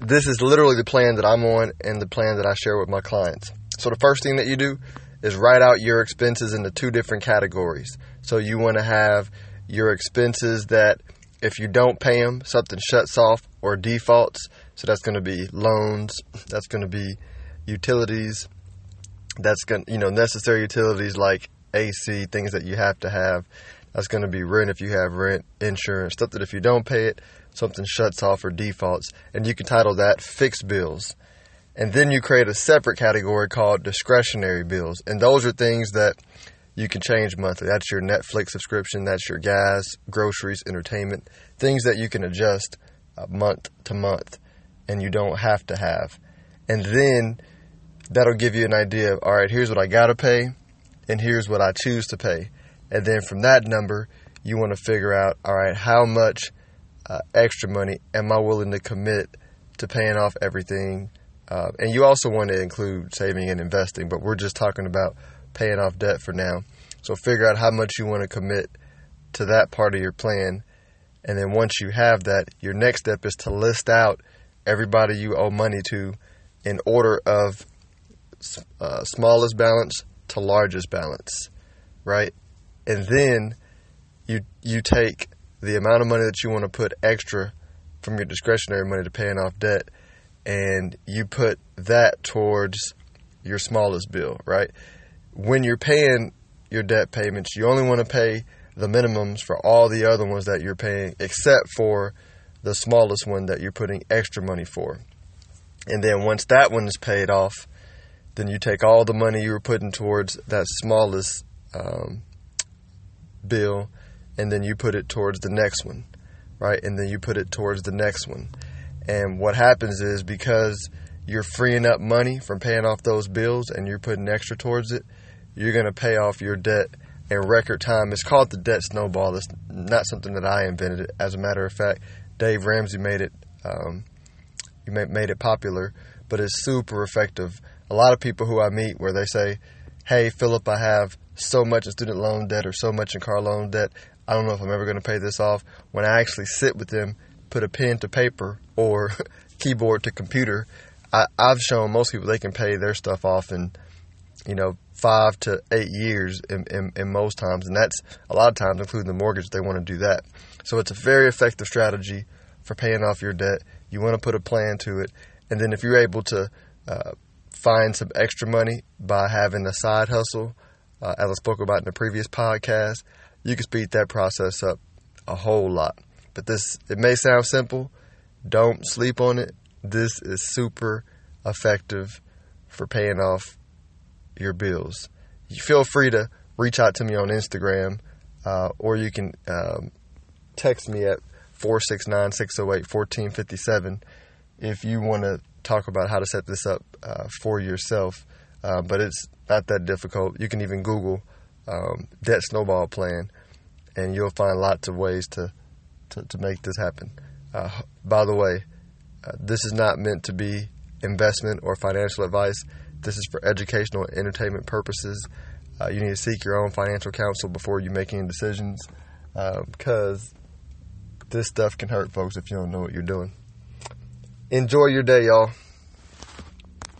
this is literally the plan that I'm on and the plan that I share with my clients. So the first thing that you do is write out your expenses into two different categories. So you want to have your expenses that if you don't pay them, something shuts off or defaults. So that's going to be loans, that's going to be utilities, that's going to, you know, necessary utilities like AC, things that you have to have. That's going to be rent if you have rent, insurance, stuff that if you don't pay it, something shuts off or defaults. And you can title that fixed bills. And then you create a separate category called discretionary bills. And those are things that you can change monthly. That's your Netflix subscription, that's your gas, groceries, entertainment, things that you can adjust uh, month to month and you don't have to have. And then that'll give you an idea of, all right, here's what I got to pay and here's what I choose to pay. And then from that number, you want to figure out, all right, how much uh, extra money am I willing to commit to paying off everything? Uh, and you also want to include saving and investing, but we're just talking about paying off debt for now. So figure out how much you want to commit to that part of your plan. And then once you have that, your next step is to list out everybody you owe money to in order of uh, smallest balance to largest balance, right? And then you you take the amount of money that you want to put extra from your discretionary money to paying off debt, and you put that towards your smallest bill, right? When you're paying your debt payments, you only want to pay the minimums for all the other ones that you're paying, except for the smallest one that you're putting extra money for. And then once that one is paid off, then you take all the money you were putting towards that smallest um, bill, and then you put it towards the next one, right? And then you put it towards the next one. And what happens is because you're freeing up money from paying off those bills and you're putting extra towards it, you're going to pay off your debt in record time. It's called the debt snowball. It's not something that I invented. As a matter of fact, Dave Ramsey made it. Um, made it popular, but it's super effective a lot of people who I meet where they say, Hey, Philip, I have so much in student loan debt or so much in car loan debt. I don't know if I'm ever going to pay this off. When I actually sit with them, put a pen to paper or keyboard to computer, I, I've shown most people they can pay their stuff off in, you know, five to eight years in, in, in, most times. And that's a lot of times, including the mortgage, they want to do that. So it's a very effective strategy for paying off your debt. You want to put a plan to it. And then if you're able to uh, find some extra money by having a side hustle, uh, as I spoke about in the previous podcast, you can speed that process up a whole lot. But this, it may sound simple. Don't sleep on it. This is super effective for paying off your bills. You feel free to reach out to me on Instagram, uh, or you can um, text me at 469 608 1457 if you want to talk about how to set this up uh, for yourself. Uh, but it's not that difficult. You can even Google um, debt snowball plan, and you'll find lots of ways to to, to make this happen. Uh, by the way, uh, this is not meant to be investment or financial advice. This is for educational and entertainment purposes. Uh, you need to seek your own financial counsel before you make any decisions, because uh, this stuff can hurt folks if you don't know what you're doing. Enjoy your day, y'all.